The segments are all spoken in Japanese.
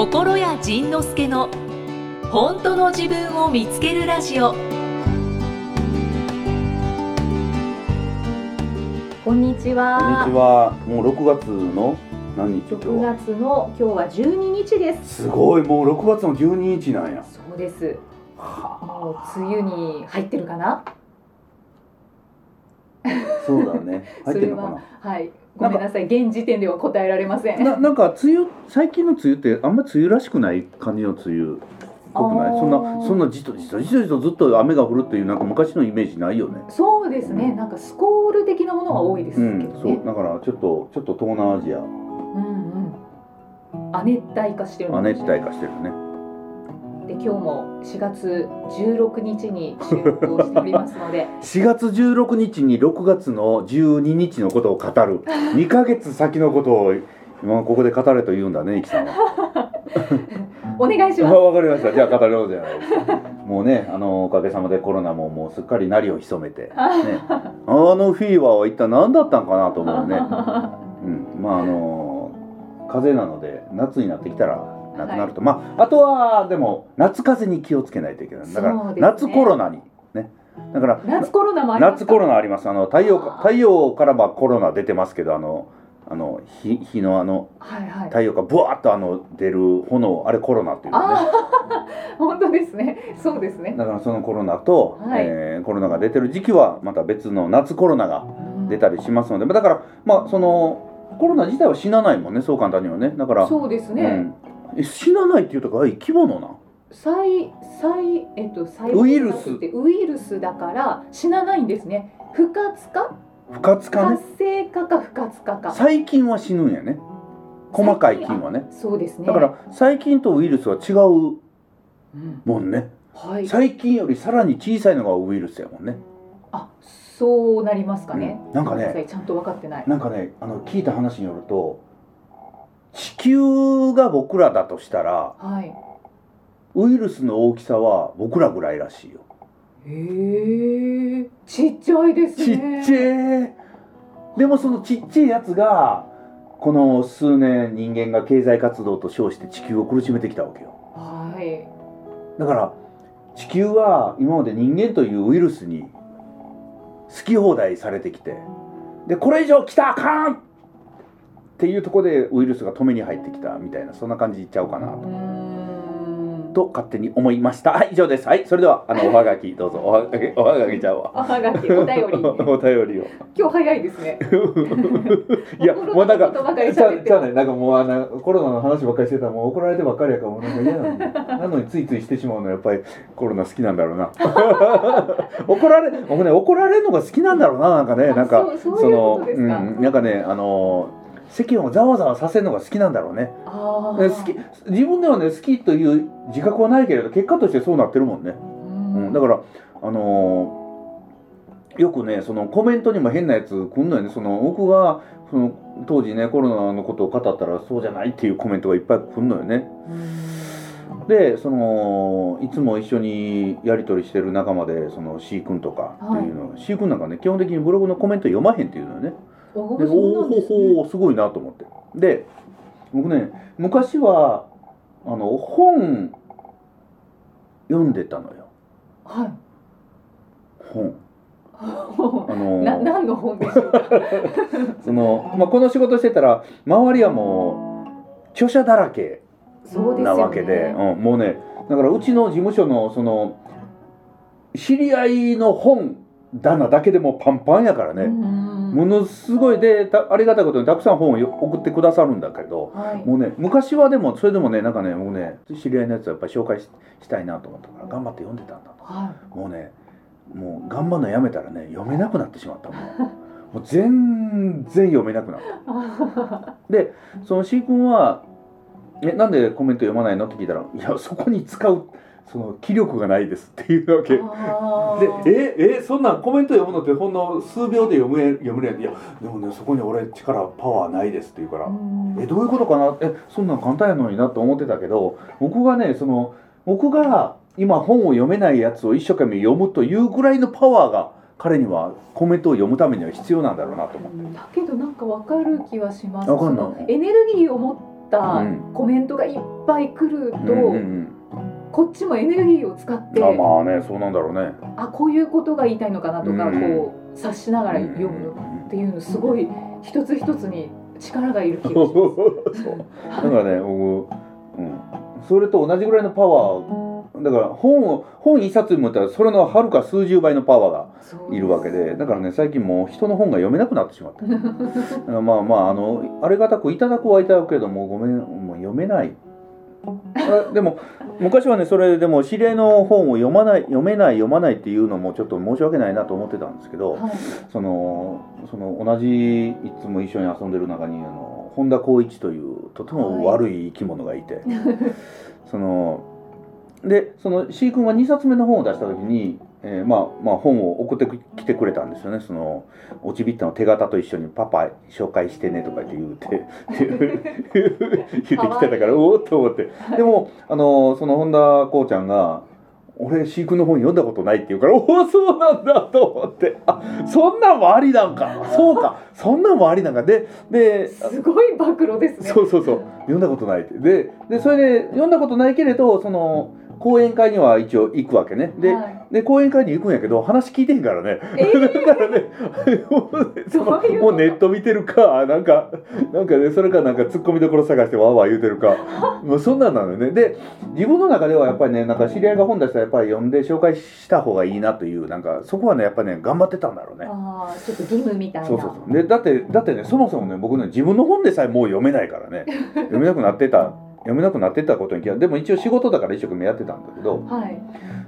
心谷仁之助の本当の自分を見つけるラジオこんにちは。こんにちは。もう6月の何日6今月の今日は12日です。日。すごい、もう6月の12日なんや。そうです。もう梅雨に入ってるかな？そうだね。入ってるのかはい。ごめんなさい。現時点では答えられません。な。ななんか梅雨最近の梅雨ってあんまり梅雨らしくない感じの梅雨っぽくない？そんなそんなじとじとじとじとずっと雨が降るっていうなんか昔のイメージないよね。そうですね。なんかスコール的なものが多いですうん、けどね。そうだからちょっとちょっと東南アジアうんうん。亜熱帯化してる亜の熱帯化してるね。で今日も4月16日に収録をしておりますので 4月16日に6月の12日のことを語る 2ヶ月先のことを今ここで語れと言うんだね、イキさんは。お願いします。わかりました。じゃあ語ろうじゃないですか。もうね、あのおかげさまでコロナももうすっかり鳴りを潜めて、ね、あのフィーバーは一体何だったんかなと思うね。うん、まああの風邪なので夏になってきたらなくなると、まああとはでも夏風邪に気をつけないといけない。だから、夏コロナにね。だから夏コロナもあります夏かコロナあります。あの太陽か太陽からまあコロナ出てますけど、あのあの日日のあのはいはい。太陽がブワーッとあの出る炎あれコロナっていうのね。本当ですね。そうですね。だからそのコロナと、はいえーコロナが出てる時期はまた別の夏コロナが出たりしますので、だからまあそのコロナ自体は死なないもんねそう簡単にはねだからそうですね。うん、え死なないっていうとか生き物なん細細えっと細ウイルスってウイルスだから死なないんですね。不活化、不活化ね活性化か不活化か。細菌は死ぬんやね細かい菌はねそうですね。だから細菌とウイルスは違ううんもんねはい。細菌よりさらに小さいのがウイルスやもんねあ、そうなりますかね。うんなんかねちゃんと分かってない。なんかねあの聞いた話によると地球が僕らだとしたらはい。ウイルスの大きさは僕らぐらいらしいよ。へえ。ちっちゃいですちっね。ちゃい。でもそのちっちゃいやつがこの数年人間が経済活動と称して地球を苦しめてきたわけよ。はい。だから地球は今まで人間というウイルスに好き放題されてきてでこれ以上来たらあかんっていうところでウイルスが止めに入ってきたみたいなそんな感じいっちゃうかなと。と勝手に思いました。はい、以上です。はい、それでは、あの、おはがき、どうぞ。おはがき、おはがきちゃうわ。おはがきお便り。お便りを。今日早いですね。いや、もうなんか心のことばかり、ちゃ喋ってうちゃうね、なんかもう、あの、コロナの話ばっかりしてたら、もう怒られてばっかりやから、もうなんか嫌なのに。なのに、ついついしてしまうのは、やっぱりコロナ好きなんだろうな。怒られ、僕ね、怒られるのが好きなんだろうな、なんかね、なんか、その、うん、なんかね、あの。世間をざわざわさせるのが好きなんだろうね。好き、自分ではね、好きという自覚はないけれど、結果としてそうなってるもんね。うん、だから、あのーよくねそのコメントにも変なやつ来んのよね。その僕がその当時ねコロナのことを語ったらそうじゃないっていうコメントがいっぱい来んのよね。でそのいつも一緒にやり取りしてる仲間でその C 君とかっていうの、C 君なんかね基本的にブログのコメント読まへんっていうのよねおでそうなんですごいなと思って。で僕ね昔はあの本読んでたのよ。はい。本。あのな何の本でしょうか？その、まあ、この仕事してたら周りはもう著者だらけなわけで、うん、もうねだからうちの事務所のその知り合いの本棚だけでもうパンパンやからね、うんものすごいでたありがたいことにたくさん本をよ送ってくださるんだけどはい。もうね昔はでもそれでもねなんかね僕ね知り合いのやつをやっぱり紹介ししたいなと思ったから頑張って読んでたんだと。はもうねもう頑張るのやめたらね読めなくなってしまった。もうもう全然読めなくなった。い でその C 君は「えなんでコメント読まないの?」って聞いたら「いやそこに使うその気力がないです」っていうわけ。あでーええそんなんコメント読むのってほんの数秒で読め読めるやんいやでもねそこに俺力パワーないですって言うから、うん。えどういうことかな？えそんなん簡単やのになと思ってたけど僕がねその僕が今本を読めないやつを一生懸命読むというぐらいのパワーが彼にはコメントを読むためには必要なんだろうなと思って。だけどなんかわかる気はします。わかんないその？エネルギーを持っったうん。コメントがいっぱい来ると、うんうんこっちもエネルギーを使ってまあねそうなんだろうね。あこういうことが言いたいのかなとか、うん。こう察しながら読むのっていうのすごい一つ一つに力がいる気がしそう。ます。だからね僕、うん、それと同じぐらいのパワーだから本を本一冊読むったらそれのはるか数十倍のパワーがいるわけでだからね最近もう人の本が読めなくなってしまった。まあまああのありがたくいただくはいただくけどもごめんもう読めない。あでも昔はねそれでも知り合いの本を読まない読めない読まないっていうのもちょっと申し訳ないなと思ってたんですけど、はい。そのその同じいつも一緒に遊んでる中にあの本田光一というとても悪い生き物がいて、そのでその C 君が2冊目の本を出した時に、えーまあまあ本を送ってきてくれたんですよね。その落ちびったの手形と一緒に「パパ紹介してね」とか言って言うて 言ってきてたからおおっと思って。でもあのその本田こうちゃんが俺飼育の本読んだことないって言うからおおそうなんだと思って。あそんなんもありなんか。そうか。そんなんもありなんか。でですごい暴露ですね。そうそうそう。読んだことないって。ででそれで読んだことないけれどその講演会には一応行くわけね。で,、はい。で講演会に行くんやけど話聞いてへんからね、えー？だからね もうねそのもうネット見てるかなんかなんかねそれかなんかツッコミどころ探してわーわー言うてるか。もうそんなんなのよね。で自分の中ではやっぱりねなんか知り合いが本出したらやっぱり読んで紹介した方がいいなというなんかそこはねやっぱね頑張ってたんだろうね。ああちょっと義務みたいな。そうそうそう。でだってだってねそもそもね僕ね自分の本でさえもう読めないからね。読めなくなってた読めなくなってたことに気がでも一応仕事だから一生懸命やってたんだけどはい。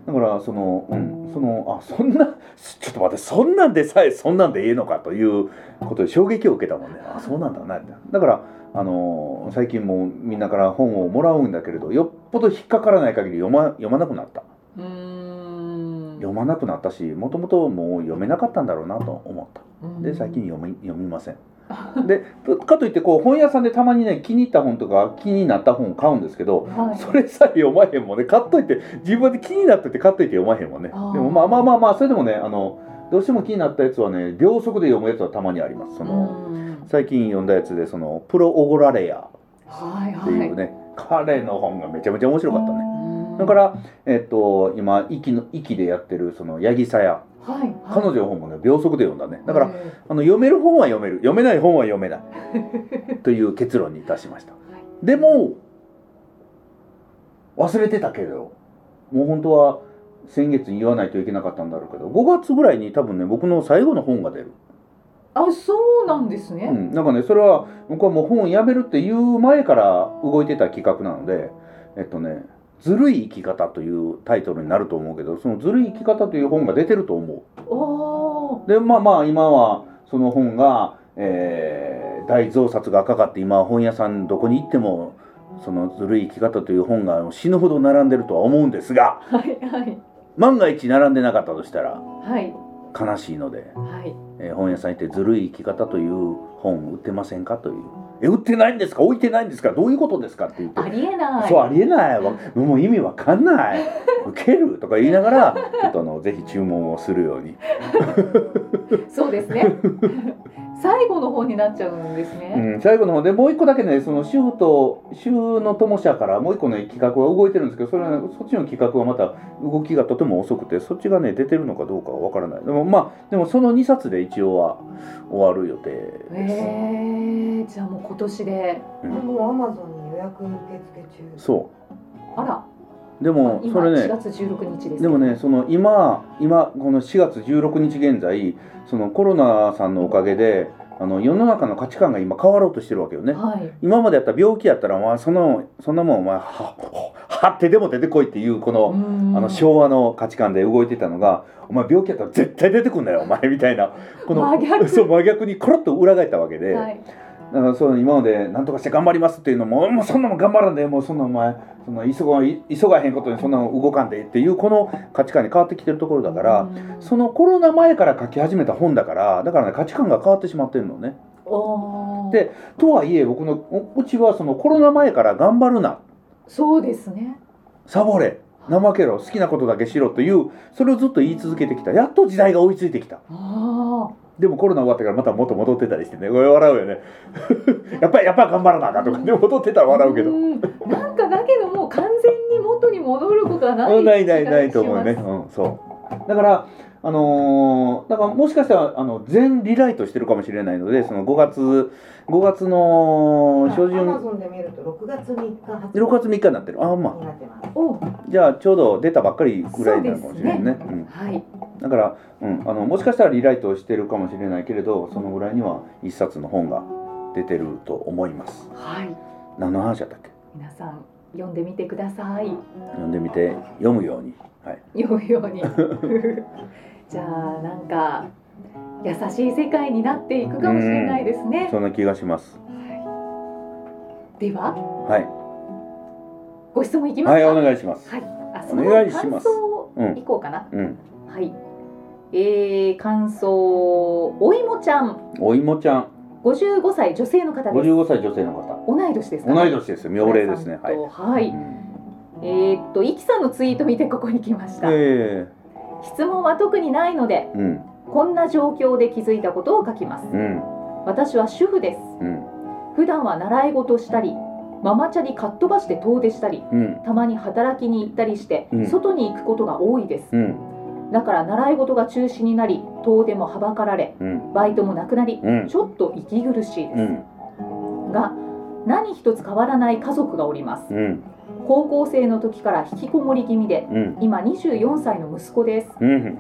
だからそのうんそのあそんなちょっと待ってそんなんでさえそんなんでいいのかということで衝撃を受けたもんね。あそうなんだなってだからあの最近もうみんなから本をもらうんだけれどよっぽど引っかからない限り読ま読まなくなった。読まなくなったしもともともう読めなかったんだろうなと思った。で最近読み読みません でとかといってこう本屋さんでたまにね気に入った本とか気になった本を買うんですけどはい。それさえ読まへんもんね買っといて自分で気になってて買っといて読まへんもんね。でもまあまあまあまあそれでもねあのどうしても気になったやつはね秒速で読むやつはたまにあります。そのうん。最近読んだやつでその「プロオゴラレア」はいっていうね、彼の本がめちゃめちゃ面白かったね。はい。だからえっと今息の息でやってるその八木さや。はい、はい。彼女の本もね秒速で読んだね。だからえあの読める本は読める。読めない本は読めない。という結論に達しました。はい。でも忘れてたけどもう本当は先月に言わないといけなかったんだろうけど5月ぐらいに多分ね僕の最後の本が出る、ーあそうなんですね。うん、なんかねそれは僕はもう本をやめるっていう前から動いてた企画なのでえっとね「ずるい生き方」というタイトルになると思うけどその「ずるい生き方」という本が出てると思う。でまあまあ今はその本が、えー大増刷がかかって今は本屋さんどこに行ってもそのずるい生き方という本が死ぬほど並んでるとは思うんですがはいはい万が一並んでなかったとしたらはい悲しいので、はい。えー本屋さん行ってずるい生き方という本売ってませんかというえ売ってないんですか？置いてないんですか？どういうことですかって言って。ありえない。そうありえない。わもう意味わかんない。受けるとか言いながらちょっとあのぜひ注文をするように。そうですね。最後の方になっちゃうんですね。うん、最後の方でもう一個だけねその週と週の友社からもう一個ね企画は動いてるんですけどそれは、ね、そっちの企画はまた動きがとても遅くてそっちがね出てるのかどうかはわからない。でもまあでもその2冊で一応は終わる予定です、ええじゃあもう今年で。うんもうアマゾンに予約受付中。そあら。うでも今4それね月16日です。でもねその今今この4月16日現在そのコロナさんのおかげであの世の中の価値観が今変わろうとしてるわけよねはい。今までやったら病気やったら、まあ、そのそんなもんお前ははってでも出てこいっていうこの,、あの昭和の価値観で動いてたのがお前病気やったら絶対出てくんだよお前みたいなこの真逆そう真逆にコロッと裏返ったわけで、はい。だからそう今まで何とかして頑張りますっていうのももうそんなもん頑張らんでもうそんなお前そんな急が急がへんことにそんなの動かんでっていうこの価値観に変わってきてるところだから、うん。そのコロナ前から書き始めた本だからだからね価値観が変わってしまってるのね。でとはいえ僕のううちはそのコロナ前から頑張るな。そうですね。サボれ。怠けろ。好きなことだけしろというそれをずっと言い続けてきた。やっと時代が追いついてきた。あでもコロナ終わってからまた元戻ってたりしてね笑うよね。やっぱりやっぱり頑張らなあかんとかで戻ってたらあ笑うけど。ん。なんかだけどもう完全に元に戻ることはないないないないと思うね、うん、そう。だからあのーだからもしかしたらあの全リライトしてるかもしれないのでその5月5月の初旬アマゾンで見ると6月3日発6月3日になってる。ああ。まあじゃあちょうど出たばっかりぐらいになるかもしれないね。うん、はい。だから、うん、あのもしかしたらリライトしてるかもしれないけれどそのぐらいには一冊の本が出てると思います。はい。何の話だったっけ？皆さん読んでみてください。読んでみて読むように。はい。読むように じゃあなんか優しい世界になっていくかもしれないですね。そんな気がします。でははい。ご質問いきますはいかお願いします。はい。あその感うん。想いこうかな、うん。はい。えー、感想おいもちゃん。お芋ちゃん。55歳女性の方です。55歳女性の方。同い年ですか？同い年です。よ妙齢ですね。はい、はい、うん。えー、っとイキさんのツイート見てここに来ました、え質問は特にないのでえうん。こんな状況で気づいたことを書きます。うん。私は主婦です。うん。普段は習い事したりママチャリかっ飛ばして遠出したりうん。たまに働きに行ったりして、うん。外に行くことが多いです。うん。だから習い事が中止になり遠出もはばかられうん。バイトもなくなりうん。ちょっと息苦しいです、うん。が何一つ変わらない家族がおります。うん高校生の時から引きこもり気味でうん。今24歳の息子です。うん。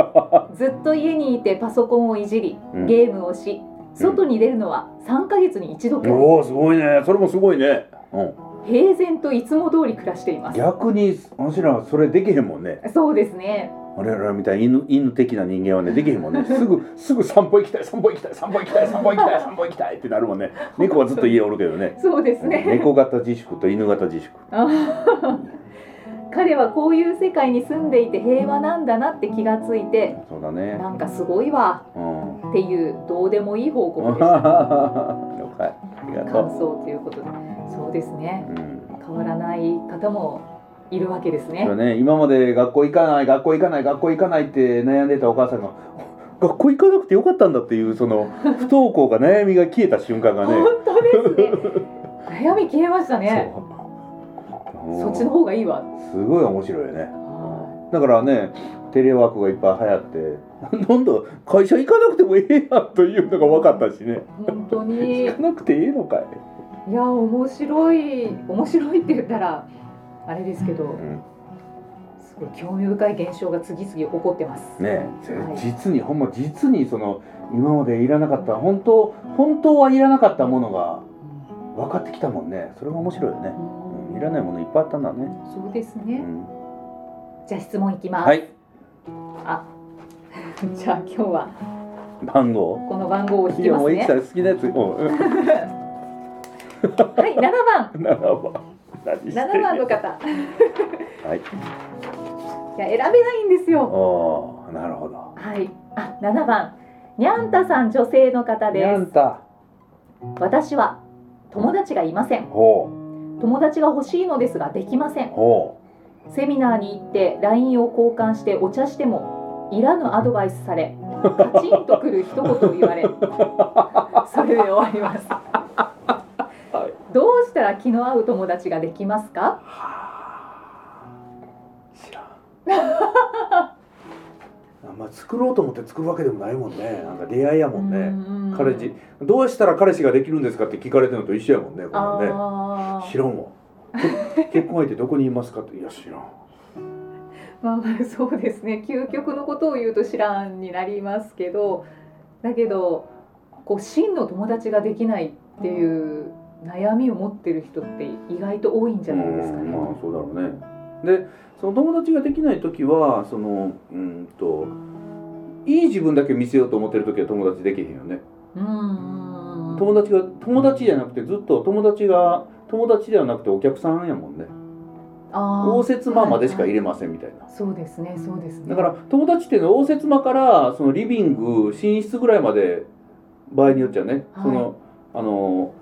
ずっと家にいてパソコンをいじりうん。ゲームをし外に出るのは3ヶ月に一度おおすごいね。それもすごいね、うん、平然といつも通り暮らしています。逆にわしらはそれできへんもんね。そうですね我々みたいに犬犬的な人間はねできへんもんね。すぐすぐ散歩行きたい散歩行きたい散歩行きたい散歩行きたい散歩行きたいってなるもんね。猫はずっと家おるけどね。そうですね。猫型自粛と犬型自粛。彼はこういう世界に住んでいて平和なんだなって気がついてそうだね。なんかすごいわ。うん。っていうどうでもいい報告でした。了解。ありがと感う、想ということで。そうですね。うん。変わらない方もいるわけですね。ね、今まで学校行かない学校行かない学校行かないって悩んでたお母さんが学校行かなくてよかったんだっていうその 不登校が悩みが消えた瞬間がね。本当ですね。悩み消えましたね。そっちの方がいいわ。すごい面白いよね。はだからねテレワークがいっぱい流行ってなんだ会社行かなくてもええやんというのが分かったしね。い本当に。行かなくてええのかい、いや面白い。面白いって言ったらあれですけどうん、すごい興味深い現象が次々起こってます。ねはい。実にほんま実にその今までいらなかった本当本当はいらなかったものが分かってきたもんね。それが面白いよね、うん、いらないものいっぱいあったんだね、そうですね、うん、じゃあ質問いきます、はい。あ じゃあ今日は番号？この番号を引いきますね。やもういきさん好きなやつう。ん はい7番。7番何してんねん7番の方。はい。いや選べないんですよ。おーなるほど。はい。あ7番。にゃんたさん女性の方です。私は友達がいません。ほ友達が欲しいのですができません。セミナーに行って LINE を交換してお茶してもいらぬアドバイスされカチンとくる一言を言われ それで終わります。はいどうしたら気の合う友達ができますか？う知らん。あんま作ろうと思って作るわけでもないもんね。なんか出会いやもんね。ね彼氏。どうしたら彼氏ができるんですかって聞かれてるのと一緒やもんねこんなんね。あ知らんわ。け 結婚相手どこにいますかって。いや知らん。まあまあそうですね。究極のことを言うと知らんになりますけど。だけどこう真の友達ができないっていう悩みを持ってる人って意外と多いんじゃないですかね。うんまあそうだろうね。でその友達ができない時はそのうんといい自分だけ見せようと思ってる時は友達できへんよね。うん。友達が友達じゃなくてずっと友達が友達ではなくてお客さんやもんね。応接間までしか入れはい。ませんみたいな。はいそうですねそうですね。だから友達っていうのは応接間からそのリビング寝室ぐらいまで場合によっちゃね、はい。そのあの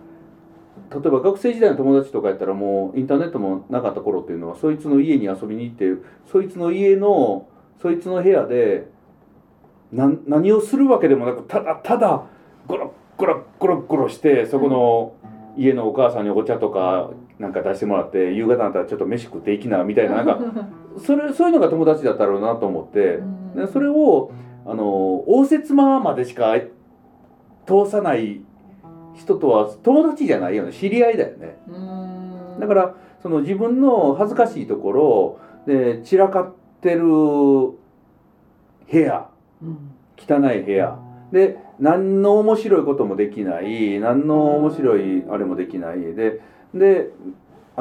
例えば学生時代の友達とかやったらもうインターネットもなかった頃っていうのはそいつの家に遊びに行ってそいつの家のそいつの部屋で何をするわけでもなくただただゴロゴロゴロゴロしてそこの家のお母さんにお茶とかなんか出してもらって夕方になったらちょっっと飯食っていきなみたいななんか それそういうのが友達だったろうなと思って。でそれをあの応接間までしか通さない人とは友達じゃないよね。知り合いだよね。だからその自分の恥ずかしいところで散らかってる部屋。汚い部屋。で何の面白いこともできない。何の面白いあれもできない。でで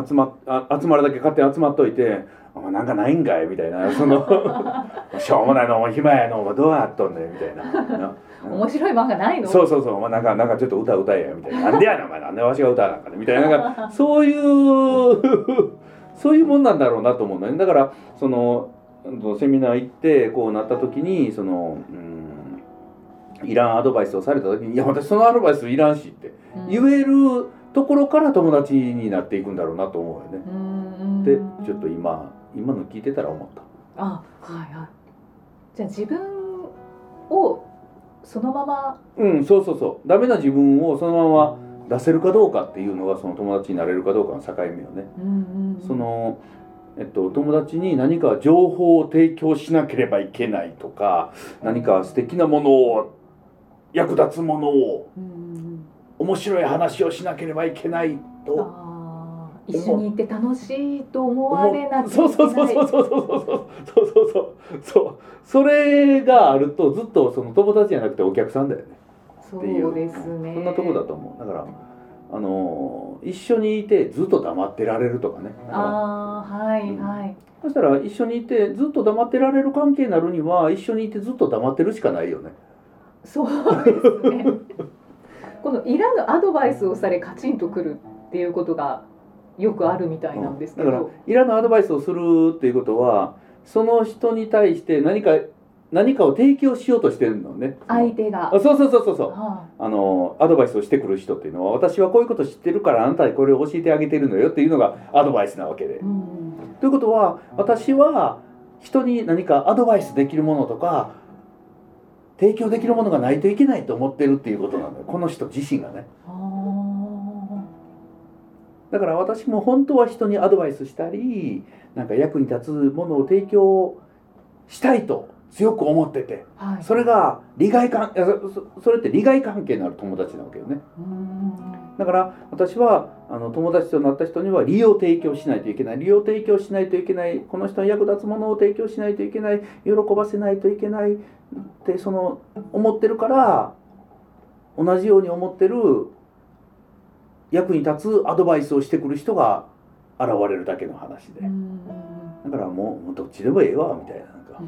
集まあ集まるだけ勝手に集まっといて「お前なんかないんかい」みたいなその「しょうもないのお前暇やのお前どうやっとんねん」みたいな。面白い漫画ないの？そうそうそう、お前なんか、なんかちょっと歌歌えや、みたいな。なんでやねん、お前、なんでわしが歌わなんかね、みたいな、なんか、そういう、そういうもんなんだろうなと思うのね。だから、その、セミナー行って、こうなった時に、その、うん、いらんアドバイスをされた時に、いや、私そのアドバイスいらんしって、言えるところから友達になっていくんだろうなと思うよね。うんで、ちょっと今、今の聞いてたら思った。あはいはいじゃあ自分をそのままうん、そうそうそう。ダメな自分をそのまま出せるかどうかっていうのが、その友達になれるかどうかの境目よね。その、えっと、友達に何か情報を提供しなければいけないとか何か素敵なものを役立つものを面白い話をしなければいけないと一緒にいて楽しいと思われなきゃいそうそうそうそうそうそうそうそうそうそうそうそれがあるとずっとその友達じゃなくてお客さんだよねそうですねそんなとこだと思うだからあの一緒にいてずっと黙ってられるとかねかああはいはいそしたら一緒にいてずっと黙ってられる関係になるには一緒にいてずっと黙ってるしかないよね。そうですねこのいらぬアドバイスをされカチンとくるっていうことがよくあるみたいなんですけだからど、いらぬアドバイスをするっていうことはその人に対して何か何かを提供しようとしてるのね。相手が。あそうそうそうそうそう。はあ。のアドバイスをしてくる人っていうのは私はこういうこと知ってるからあなたにこれを教えてあげてるのよっていうのがアドバイスなわけで。い。うん。ということは私は人に何かアドバイスできるものとか提供できるものがないといけないと思ってるっていうことなんだよ。この人自身がね。あだから私も本当は人にアドバイスしたりなんか役に立つものを提供したいと強く思っててーはい。それが利害関いやそれって利害関係のある友達なわけよね。うん。だから私はあの友達となった人には利用提供しないといけない利用提供しないといけないこの人に役立つものを提供しないといけない喜ばせないといけないってその思ってるから同じように思ってる役に立つアドバイスをしてくる人が現れるだけの話で。うん。だからもうもうどっちでもええわみたいな。なんかも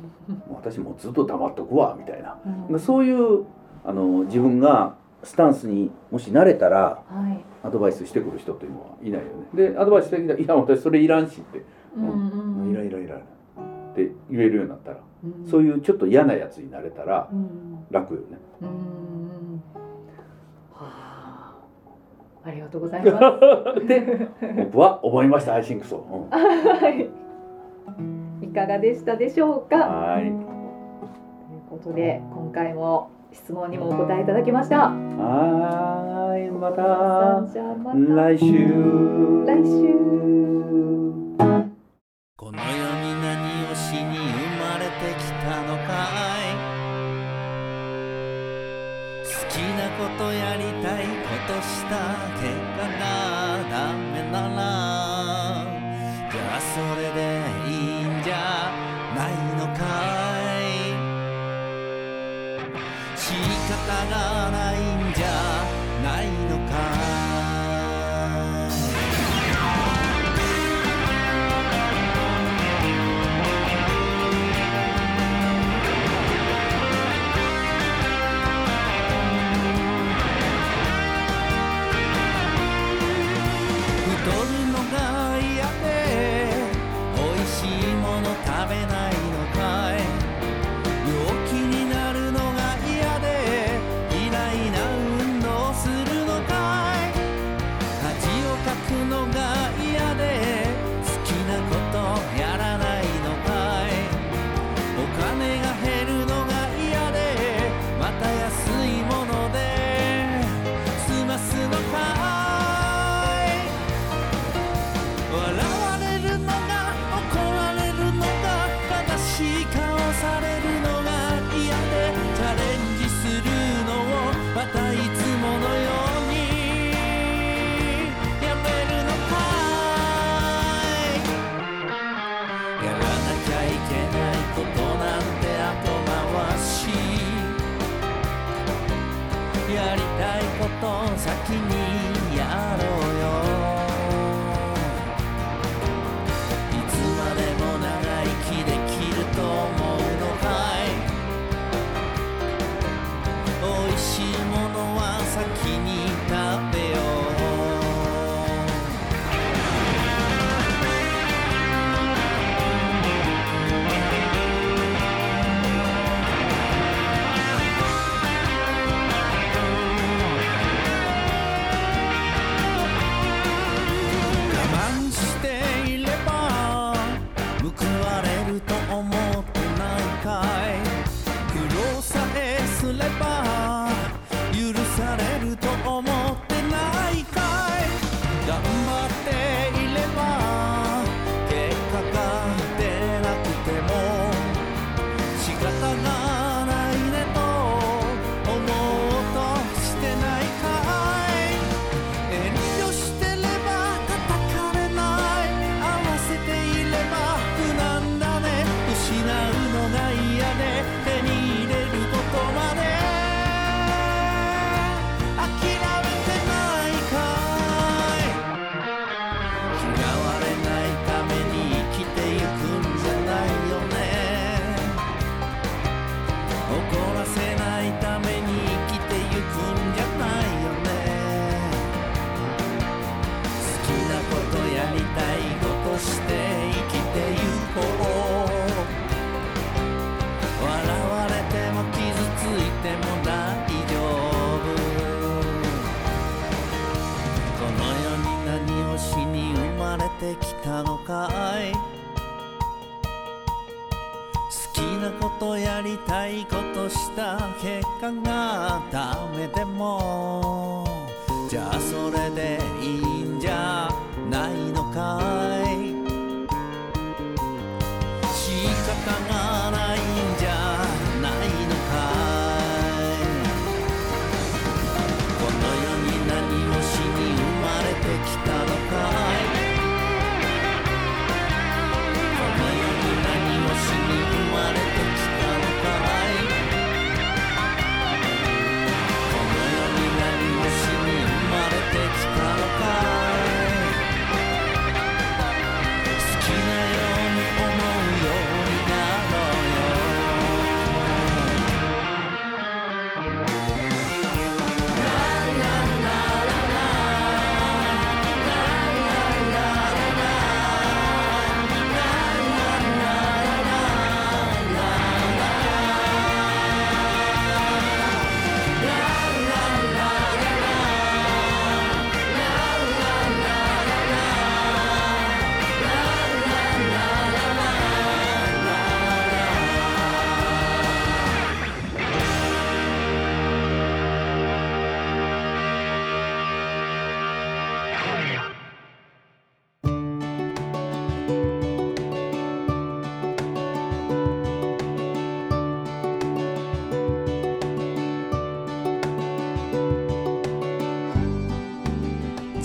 う私もうずっと黙っとくわみたいな。うん。そういうあの自分がスタンスにもし慣れたらはい。アドバイスしてくる人っていうのはいないよね。でアドバイスしてきたら「いや私それいらんし」って。うん「うんいらん。いらんいらん」って言えるようになったらうん。そういうちょっと嫌なやつになれたらうん。楽よね。うんありがとうございます。で 僕は思いましたアイシンクソ、うんはい。いかがでしたでしょうか？はーいということで今回も質問にもお答えいただきました。はーいまたじゃあまた来週来週。この世に何をしに生まれてきたのかい？好きなことやりたいことした結果がダメならじゃあそれでいいんじゃないのかい。仕方がないんじゃないのかい。てきたのかい？好きなことやりたいことした結果がダメでも。じゃあそれでいいんじゃないのかい？